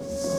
Bye.